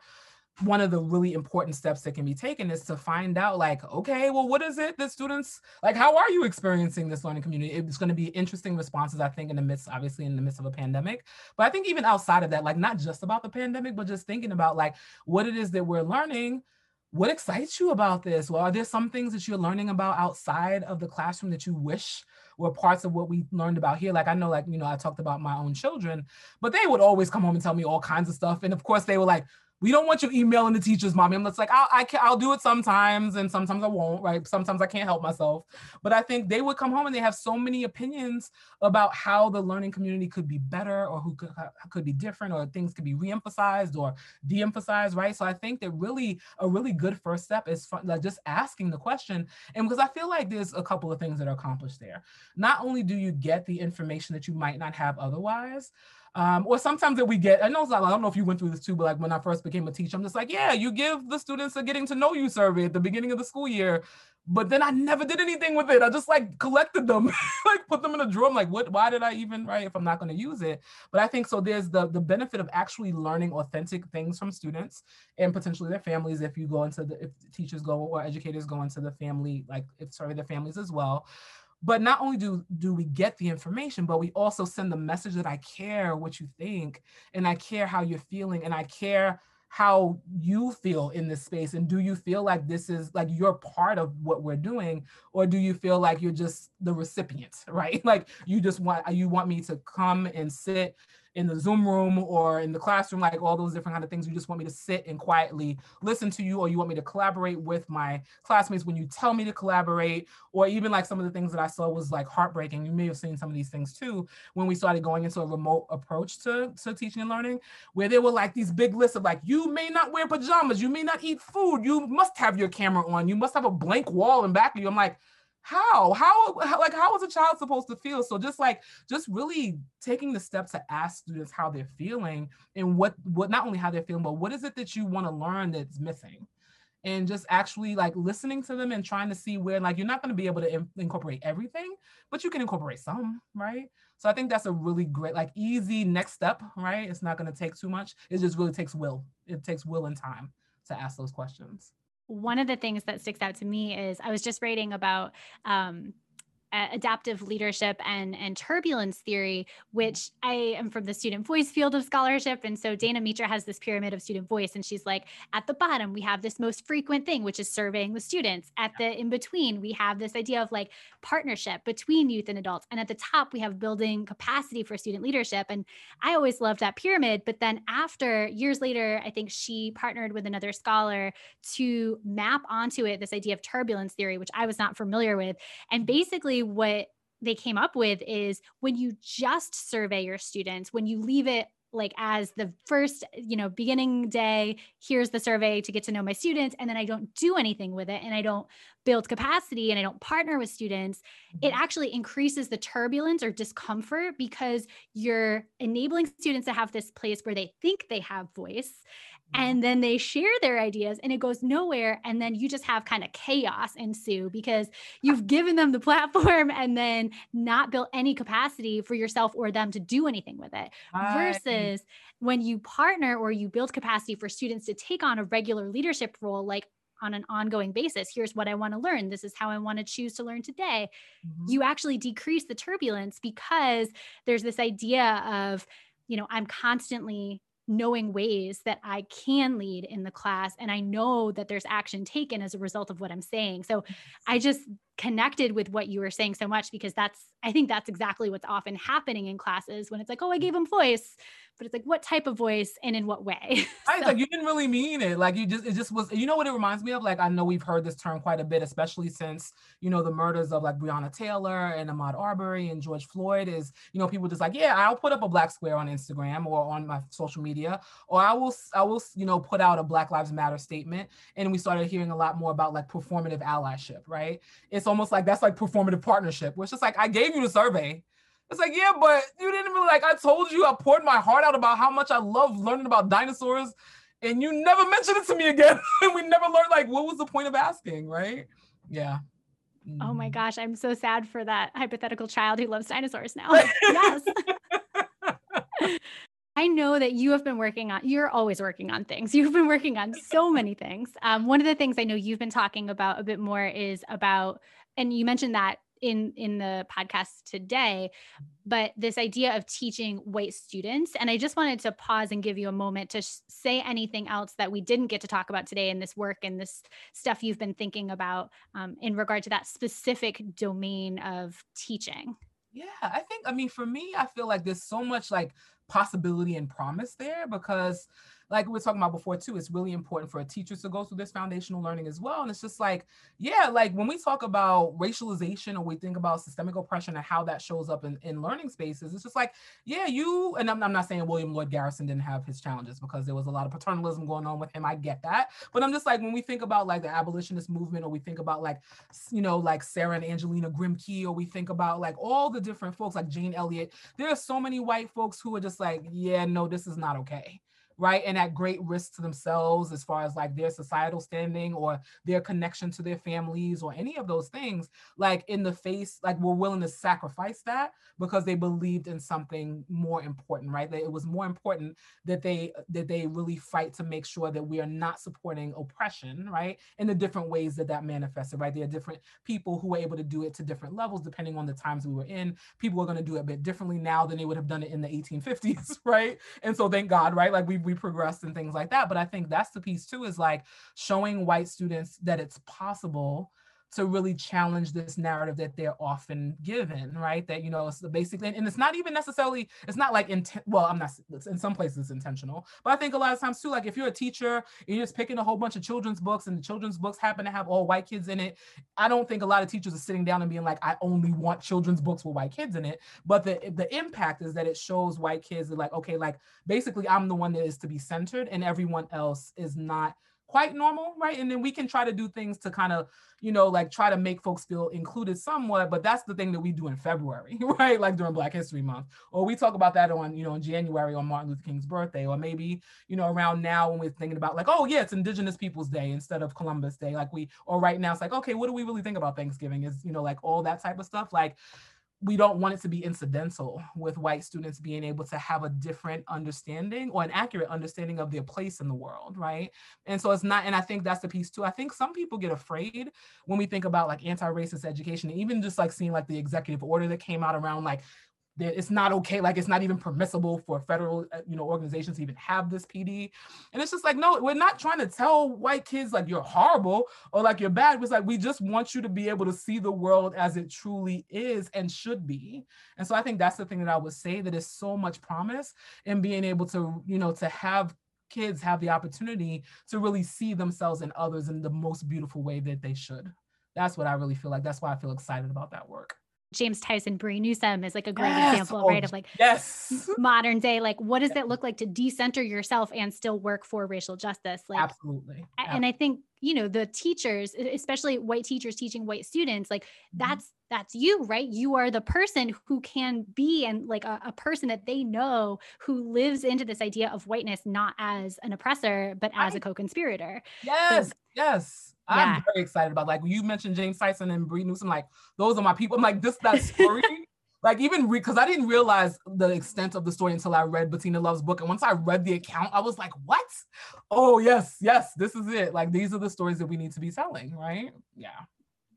[SPEAKER 2] one of the really important steps that can be taken is to find out like okay well what is it that students like how are you experiencing this learning community it's going to be interesting responses i think in the midst obviously in the midst of a pandemic but i think even outside of that like not just about the pandemic but just thinking about like what it is that we're learning what excites you about this well are there some things that you're learning about outside of the classroom that you wish were parts of what we learned about here. Like I know, like, you know, I talked about my own children, but they would always come home and tell me all kinds of stuff. And of course, they were like, we don't want you emailing the teachers, mommy. I'm just like, I'll, I can, I'll do it sometimes, and sometimes I won't, right? Sometimes I can't help myself. But I think they would come home and they have so many opinions about how the learning community could be better, or who could could be different, or things could be reemphasized or de-emphasized, right? So I think that really a really good first step is like just asking the question, and because I feel like there's a couple of things that are accomplished there. Not only do you get the information that you might not have otherwise, um, or sometimes that we get, I know, I don't know if you went through this too, but like when I first became a teacher, I'm just like, yeah, you give the students a getting to know you survey at the beginning of the school year. But then I never did anything with it. I just like collected them, like put them in a drawer. I'm like, what, why did I even, right, if I'm not going to use it? But I think so there's the, the benefit of actually learning authentic things from students and potentially their families if you go into the, if teachers go or educators go into the family, like if sorry, their families as well but not only do do we get the information but we also send the message that i care what you think and i care how you're feeling and i care how you feel in this space and do you feel like this is like you're part of what we're doing or do you feel like you're just the recipient right? Like you just want you want me to come and sit in the Zoom room or in the classroom, like all those different kind of things. You just want me to sit and quietly listen to you, or you want me to collaborate with my classmates when you tell me to collaborate, or even like some of the things that I saw was like heartbreaking. You may have seen some of these things too when we started going into a remote approach to, to teaching and learning, where there were like these big lists of like, you may not wear pajamas, you may not eat food, you must have your camera on, you must have a blank wall in back of you. I'm like, how? How like how is a child supposed to feel? So just like just really taking the steps to ask students how they're feeling and what what not only how they're feeling but what is it that you want to learn that's missing? And just actually like listening to them and trying to see where like you're not going to be able to in- incorporate everything but you can incorporate some right? So i think that's a really great like easy next step right? It's not going to take too much. It just really takes will. It takes will and time to ask those questions
[SPEAKER 1] one of the things that sticks out to me is I was just writing about um, adaptive leadership and and turbulence theory mm-hmm. which i am from the student voice field of scholarship. And so dana mitra has this pyramid of student voice and she's like at the bottom we have this most frequent thing which is surveying the students. At the in between we have this idea of like partnership between youth and adults. And at the top we have building capacity for student leadership. And i always loved that pyramid. But then after years later i think she partnered with another scholar to map onto it this idea of turbulence theory which i was not familiar with. And basically what they came up with is when you just survey your students, when you leave it like as the first you know beginning day here's the survey to get to know my students and then i don't do anything with it and i don't build capacity and i don't partner with students it mm-hmm. actually increases the turbulence or discomfort because you're enabling students to have this place where they think they have voice and then they share their ideas and it goes nowhere and then you just have kind of chaos ensue because you've given them the platform and then not built any capacity for yourself or them to do anything with it versus when you partner or you build capacity for students to take on a regular leadership role like on an ongoing basis here's what i want to learn. This is how i want to choose to learn today mm-hmm. you actually decrease the turbulence because there's this idea of you know i'm constantly knowing ways that I can lead in the class and I know that there's action taken as a result of what I'm saying. So I just connected with what you were saying so much because that's I think that's exactly what's often happening in classes when it's like, oh, I gave mm-hmm. them voice, but it's like what type of voice and in what way.
[SPEAKER 2] so. like you didn't really mean it. Like you just it just was you know what it reminds me of? Like I know we've heard this term quite a bit, especially since you know the murders of like Breonna Taylor and Ahmaud Arbery and George Floyd is, you know, people just like, yeah, I'll put up a black square on Instagram or on my social media, or I will I will, you know, put out a Black Lives Matter statement. And we started hearing a lot more about like performative allyship, right? It's almost like that's like performative partnership, which is like I gave you the survey. It's like, yeah, but you didn't really like I told you I poured my heart out about how much I love learning about dinosaurs, and you never mentioned it to me again. and we never learned like what was the point of asking, right? Yeah.
[SPEAKER 1] Oh my mm-hmm. gosh, I'm so sad for that hypothetical child who loves dinosaurs now. yes. I know that you have been working on, you're always working on things. You've been working on so many things. Um, one of the things I know you've been talking about a bit more is about, and you mentioned that in in the podcast today but this idea of teaching white students and i just wanted to pause and give you a moment to sh- say anything else that we didn't get to talk about today in this work and this stuff you've been thinking about um, in regard to that specific domain of teaching.
[SPEAKER 2] Yeah i think i mean for me i feel like there's so much like possibility and promise there because like we were talking about before too, it's really important for teachers to go through this foundational learning as well. And it's just like, yeah, like when we talk about racialization or we think about systemic oppression and how that shows up in, in learning spaces, it's just like, yeah, you, and I'm, I'm not saying William Lloyd Garrison didn't have his challenges because there was a lot of paternalism going on with him. I get that. But I'm just like, when we think about like the abolitionist movement or we think about like, you know, like Sarah and Angelina Grimke, or we think about like all the different folks like Jane Elliott, there are so many white folks who are just like, yeah, no, this is not okay right? And at great risk to themselves as far as like their societal standing or their connection to their families or any of those things, like in the face, like we're willing to sacrifice that because they believed in something more important, right? That it was more important that they that they really fight to make sure that we are not supporting oppression, right? In the different ways that that manifested, right? There are different people who were able to do it to different levels depending on the times we were in. People are going to do it a bit differently now than they would have done it in the 1850s, right? And so thank God, right? Like we we progressed and things like that. But I think that's the piece too, is like showing white students that it's possible to really challenge this narrative that they're often given, right? That, you know, it's the basic, and it's not even necessarily, it's not like, intent, well, I'm not, in some places it's intentional, but I think a lot of times too, like if you're a teacher, you're just picking a whole bunch of children's books and the children's books happen to have all white kids in it. I don't think a lot of teachers are sitting down and being like, I only want children's books with white kids in it. But the, the impact is that it shows white kids that like, okay, like basically I'm the one that is to be centered and everyone else is not quite normal, right? And then we can try to do things to kind of, you know, like try to make folks feel included somewhat, but that's the thing that we do in February, right? Like during Black History Month. Or we talk about that on, you know, in January on Martin Luther King's birthday, or maybe, you know, around now when we're thinking about like, oh yeah, it's Indigenous Peoples Day instead of Columbus Day. Like we, or right now it's like, okay, what do we really think about Thanksgiving? Is, you know, like all that type of stuff. Like we don't want it to be incidental with white students being able to have a different understanding or an accurate understanding of their place in the world, right? And so it's not, and I think that's the piece too. I think some people get afraid when we think about like anti-racist education, even just like seeing like the executive order that came out around like it's not okay like it's not even permissible for federal uh, you know organizations to even have this pd and it's just like no we're not trying to tell white kids like you're horrible or like you're bad. It's like we just want you to be able to see the world as it truly is and should be. And so i think that's the thing that i would say that is so much promise in being able to you know to have kids have the opportunity to really see themselves and others in the most beautiful way that they should. That's what i really feel like. That's why i feel excited about that work
[SPEAKER 1] James Tyson Bree Newsome is like a great yes. example, oh, right? Of like
[SPEAKER 2] yes,
[SPEAKER 1] modern day, like what does it look like to decenter yourself and still work for racial justice? Like
[SPEAKER 2] absolutely.
[SPEAKER 1] And I think, you know, the teachers, especially white teachers teaching white students, like mm-hmm. that's that's you, right? You are the person who can be and like a, a, person that they know who lives into this idea of whiteness not as an oppressor, but as a co-conspirator.
[SPEAKER 2] Yes, so, yes yeah. I'm very excited about. Like you mentioned James Tyson and Bree Newsome, like those are my people. I'm like this that story. like even because re- I didn't realize the extent of the story until I read Bettina Love's book. And once I read the account, I was like, what? Oh yes, yes, this is it. Like these are the stories that we need to be telling, right? Yeah.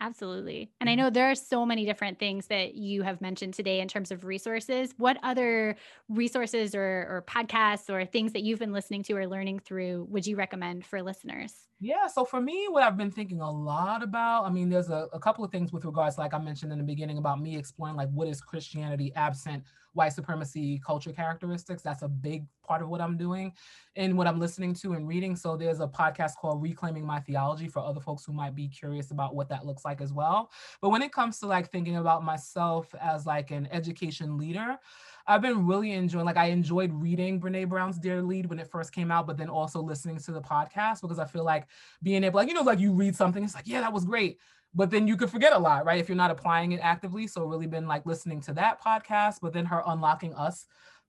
[SPEAKER 1] Absolutely. And I mm-hmm. know there are so many different things that you have mentioned today in terms of resources. What other resources or, or podcasts or things that you've been listening to or learning through would you recommend for listeners?
[SPEAKER 2] Yeah, so for me, what I've been thinking a lot about, I mean, there's a, a couple of things with regards, like I mentioned in the beginning, about me exploring like what is Christianity absent white supremacy culture characteristics. That's a big part of what I'm doing and what I'm listening to and reading. So there's a podcast called Reclaiming My Theology for other folks who might be curious about what that looks like as well. But when it comes to like thinking about myself as like an education leader, I've been really enjoying, like I enjoyed reading Brene Brown's Dear Lead when it first came out, but then also listening to the podcast because I feel like being able, like, you know, like you read something, it's like, yeah, that was great but then you could forget a lot, right? If you're not applying it actively. So really been like listening to that podcast, but then her unlocking us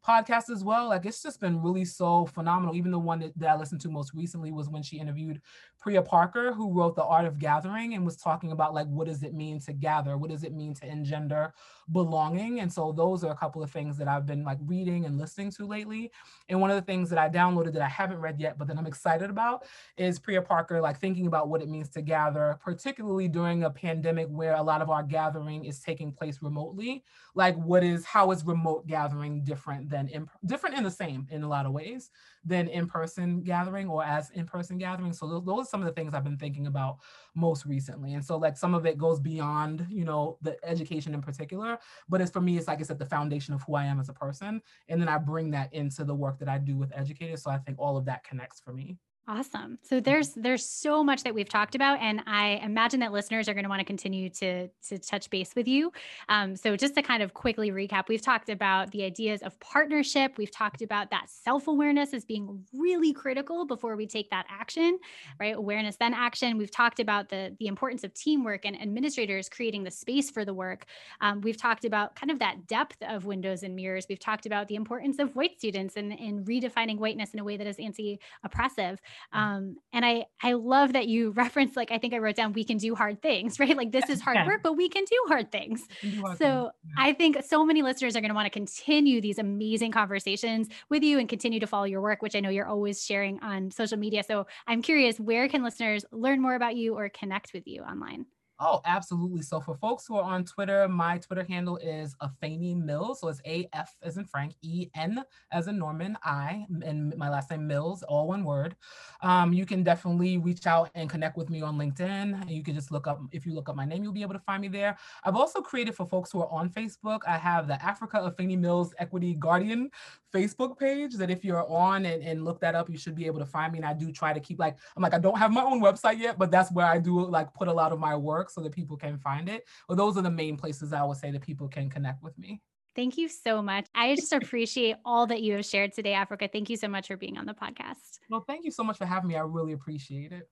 [SPEAKER 2] podcast as well. Like it's just been really so phenomenal. Even the one that, that I listened to most recently was when she interviewed Priya Parker, who wrote The Art of Gathering and was talking about like what does it mean to gather? What does it mean to engender belonging? And so those are a couple of things that I've been like reading and listening to lately. And one of the things that I downloaded that I haven't read yet, but that I'm excited about is Priya Parker, like thinking about what it means to gather, particularly during a pandemic where a lot of our gathering is taking place remotely. Like what is how is remote gathering different than in, different and the same in a lot of ways than in-person gathering or as in-person gathering. So those, those are some of the things I've been thinking about most recently. And so like some of it goes beyond, you know, the education in particular, but it's for me, it's like it's at the foundation of who I am as a person. And then I bring that into the work that I do with educators. So I think all of that connects for me.
[SPEAKER 1] Awesome. So mm-hmm. there's there's so much that we've talked about, and I imagine that listeners are going to want to continue to to touch base with you. Um, so just to kind of quickly recap, we've talked about the ideas of partnership. We've talked about that self awareness as being really critical before we take that action, right? Awareness then action. We've talked about the the importance of teamwork and administrators creating the space for the work. Um, we've talked about kind of that depth of windows and mirrors. We've talked about the importance of white students and in redefining whiteness in a way that is anti oppressive. Mm. Um, and I I love that you reference like I think I wrote down we can do hard things, right? Like this is hard yeah. work, but we can do hard things. Do hard so things. Yeah. I think so many listeners are going to want to continue these amazing conversations with you and continue to follow your work, which I know you're always sharing on social media. So I'm curious, where can listeners learn more about you or connect with you online?
[SPEAKER 2] Oh, absolutely. So for folks who are on Twitter, my Twitter handle is Afeni Mills. So it's A F as in Frank, E N as in Norman, I, and my last name Mills, all one word. Um, you can definitely reach out and connect with me on LinkedIn. You can just look up, if you look up my name, you'll be able to find me there. I've also created for folks who are on Facebook, I have the Africa Afeni Mills Equity Guardian Facebook page that if you're on and, and look that up, you should be able to find me. And I do try to keep like, I'm like, I don't have my own website yet, but that's where I do like put a lot of my work so that people can find it. Well, those are the main places I would say that people can connect with me.
[SPEAKER 1] Thank you so much. I just appreciate all that you have shared today, Afeni. Thank you so much for being on the podcast.
[SPEAKER 2] Well, thank you so much for having me. I really appreciate it.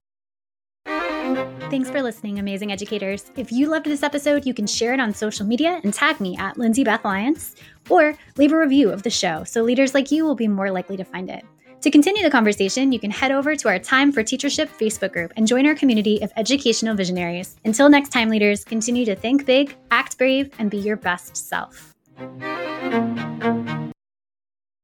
[SPEAKER 1] Thanks for listening, amazing educators. If you loved this episode, you can share it on social media and tag me at Lindsay Beth Lyons or leave a review of the show so leaders like you will be more likely to find it. To continue the conversation, you can head over to our Time for Teachership Facebook group and join our community of educational visionaries. Until next time, leaders, continue to think big, act brave, and be your best self.